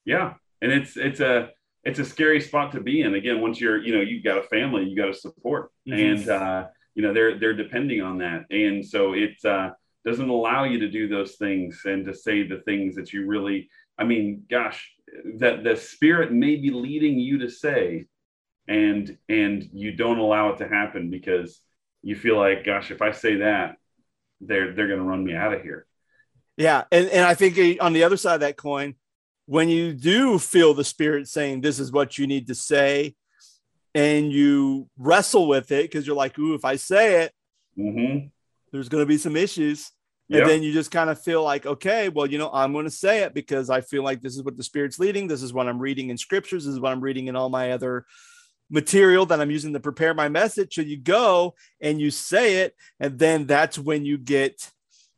C: Yeah. And it's it's a it's a scary spot to be in. Again, once you're, you know, you've got a family, you got to support.
I: Mhm.
C: And uh, you know, they're they're depending on that. And so it uh doesn't allow you to do those things and to say the things that you really I mean, gosh, that the spirit may be leading you to say and and you don't allow it to happen because you feel like, gosh, if I say that, they're they're gonna run me out of here.
I: Yeah, and and I think uh, on the other side of that coin, when you do feel the spirit saying this is what you need to say, and you wrestle with it because you're like, ooh, if I say it,
C: Mm-hmm.
I: there's going to be some issues. And then you just kind of feel like, okay, well, you know, I'm going to say it because I feel like this is what the Spirit's leading. This is what I'm reading in scriptures. This is what I'm reading in all my other material that I'm using to prepare my message. So you go and you say it. And then that's when you get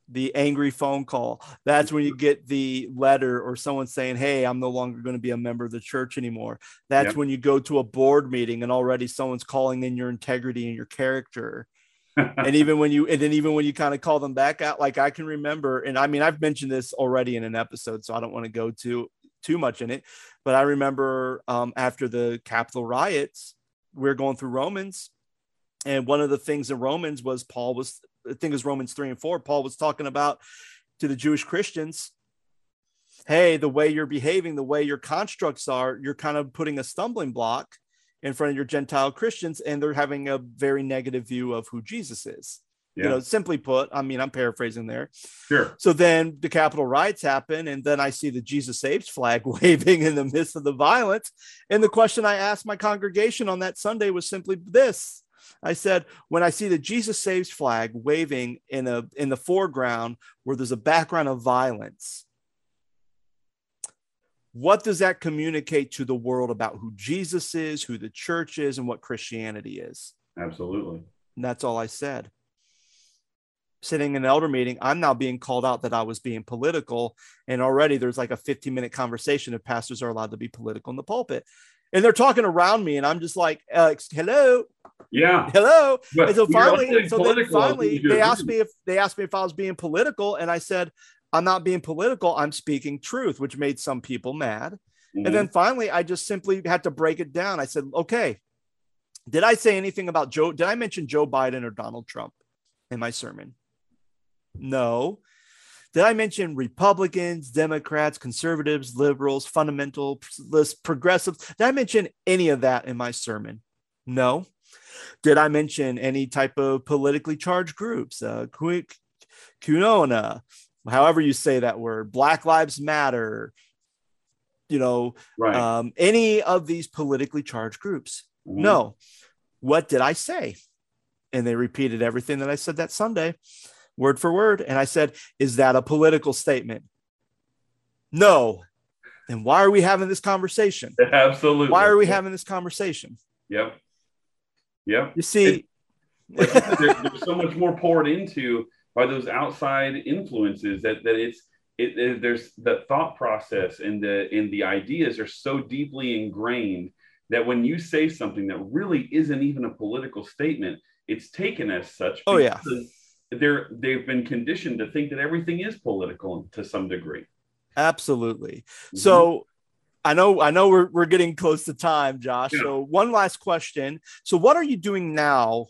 I: the angry phone call. That's when you get the letter or someone saying, Hey, I'm no longer going to be a member of the church anymore. That's
C: Yeah.
I: when you go to a board meeting and already someone's calling in your integrity and your character and even when you and then even when you kind of call them back out like i can remember and i mean i've mentioned this already in an episode so i don't want to go too too much in it but i remember um, after the capitol riots we are going through romans and one of the things in romans was paul was i think it was romans 3 and 4 paul was talking about to the jewish christians hey the way you're behaving the way your constructs are you're kind of putting a stumbling block in front of your Gentile Christians, and they're having a very negative view of who Jesus is.
C: Yeah.
I: You know, simply put, I mean, I'm paraphrasing there.
C: sure.
I: So then the Capitol riots happen, and then I see the Jesus Saves flag waving in the midst of the violence. And the question I asked my congregation on that Sunday was simply this. I said, when I see the Jesus Saves flag waving in a in the foreground where there's a background of violence, what does that communicate to the world about who Jesus is, who the church is, and what Christianity is?
C: Absolutely.
I: And that's all I said. Sitting in an elder meeting, I'm now being called out that I was being political. And already there's like a 15 minute conversation if pastors are allowed to be political in the pulpit. And they're talking around me, and I'm just like, uh, Alex, hello,
C: Yeah.
I: hello.
C: But
I: And so finally, so then finally, they asked me if they asked me if I was being political, and I said, I'm not being political. I'm speaking truth, which made some people mad.
C: Mhm.
I: And then finally, I just simply had to break it down. I said, okay, did I say anything about Joe? Did I mention Joe Biden or Donald Trump in my sermon? No. Did I mention Republicans, Democrats, conservatives, liberals, fundamentalists, progressives? Did I mention any of that in my sermon? No. Did I mention any type of politically charged groups? Uh, Qu- QAnon, however you say that word, Black Lives Matter, you know,
C: right.
I: um, any of these politically charged groups.
C: Mhm.
I: No. What did I say? And they repeated everything that I said that Sunday, word for word. And I said, Is that a political statement? No. Then why are we having this conversation?
C: Absolutely.
I: Why are we having this conversation?
C: Yep. Yep.
I: You see,
C: Like there, there's so much more poured into by those outside influences that that it's it, it- there's the thought process and the and the ideas are so deeply ingrained that when you say something that really isn't even a political statement, it's taken as such.
I: Oh, yeah.
C: they're they've been conditioned to think that everything is political to some degree.
I: Absolutely. Mm-hmm. So I know I know we're we're getting close to time, Josh. Yeah. So one last question. So what are you doing now?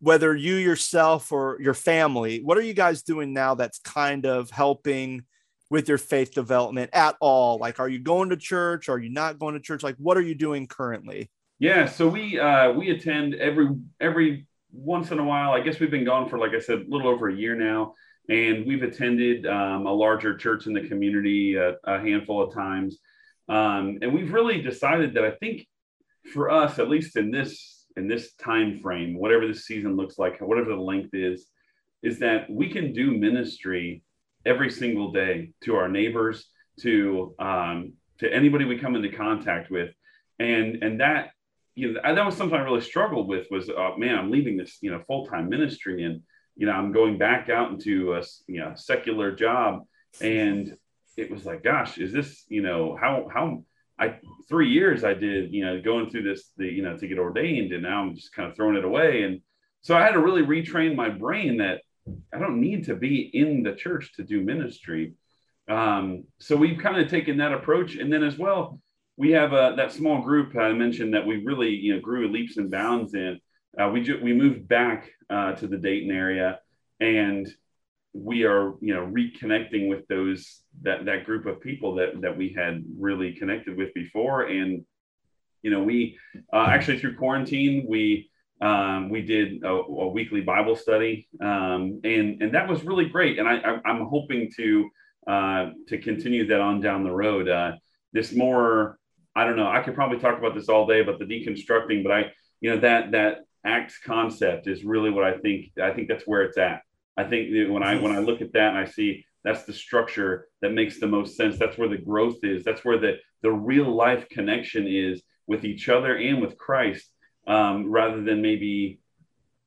I: Whether you yourself or your family, what are you guys doing now that's kind of helping with your faith development at all? Like, are you going to church? Are you not going to church? Like, what are you doing currently?
C: Yeah, so we uh, we attend every every once in a while. I guess we've been gone for like I said, a little over a year now, and we've attended um, a larger church in the community a, a handful of times, um, and we've really decided that I think for us, at least in this in this time frame, whatever this season looks like, whatever the length is, is that we can do ministry every single day to our neighbors, to um, to anybody we come into contact with, and and that you know that was something I really struggled with was uh, man I'm leaving this you know full time ministry and you know I'm going back out into a you know secular job. And it was like gosh is this you know how how I three years I did you know going through this the you know to get ordained and now I'm just kind of throwing it away and so I had to really retrain my brain that I don't need to be in the church to do ministry. Um, so we've kind of taken that approach, and then as well, we have uh, that small group I mentioned that we really you know grew leaps and bounds in. Uh, we ju- we moved back uh, to the Dayton area, and we are you know reconnecting with those that that group of people that that we had really connected with before, and you know we uh, actually through quarantine we um, we did a, a, weekly Bible study, um, and and that was really great. And I, I am hoping to uh, to continue that on down the road. Uh, this more, I don't know. I could probably talk about this all day about the deconstructing, but I, you know, that that Acts concept is really what I think. I think that's where it's at. I think when I when I look at that and I see that's the structure that makes the most sense. That's where the growth is. That's where the the real life connection is with each other and with Christ um, rather than maybe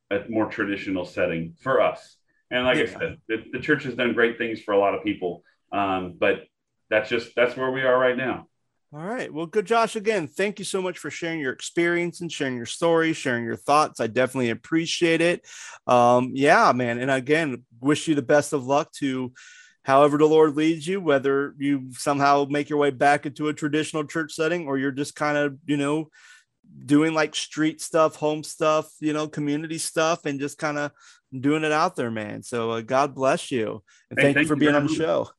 C: a more traditional setting for us. And like yeah. I said, the, the, church has done great things for a lot of people, um, but that's just that's where we are right now.
I: All right. Well, good, Josh. Again, thank you so much for sharing your experience and sharing your story, sharing your thoughts. I definitely appreciate it. Um, yeah, man. And again, wish you the best of luck to however the Lord leads you, whether you somehow make your way back into a traditional church setting or you're just kind of, you know, doing like street stuff, home stuff, you know, community stuff, and just kind of doing it out there, man. So uh, God bless you, and hey, thank, thank, you for being on the show.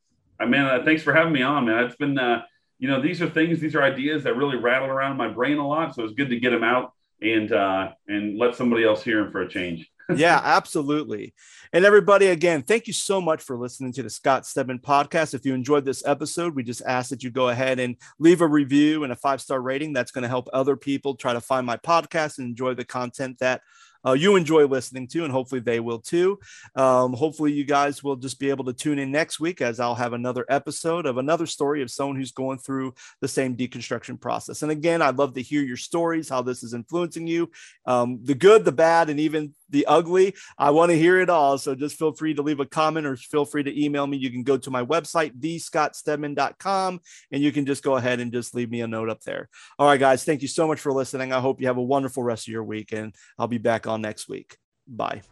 C: I mean, uh, thanks for having me on, man. It's been, uh, you know, these are things, these are ideas that really rattle around my brain a lot. So it's good to get them out and uh, and let somebody else hear them for a change.
I: yeah, absolutely. And everybody, again, thank you so much for listening to the Scott Stedman podcast. If you enjoyed this episode, we just ask that you go ahead and leave a review and a five star rating. That's going to help other people try to find my podcast and enjoy the content that uh, you enjoy listening to, and hopefully they will too. Um, hopefully, you guys will just be able to tune in next week as I'll have another episode of another story of someone who's going through the same deconstruction process. And again, I'd love to hear your stories, how this is influencing you, um, the good, the bad, and even the ugly. I want to hear it all. So just feel free to leave a comment or feel free to email me. You can go to my website, thescottstedman.com, and you can just go ahead and just leave me a note up there. All right, guys. Thank you so much for listening. I hope you have a wonderful rest of your week, and I'll be back on next week. Bye.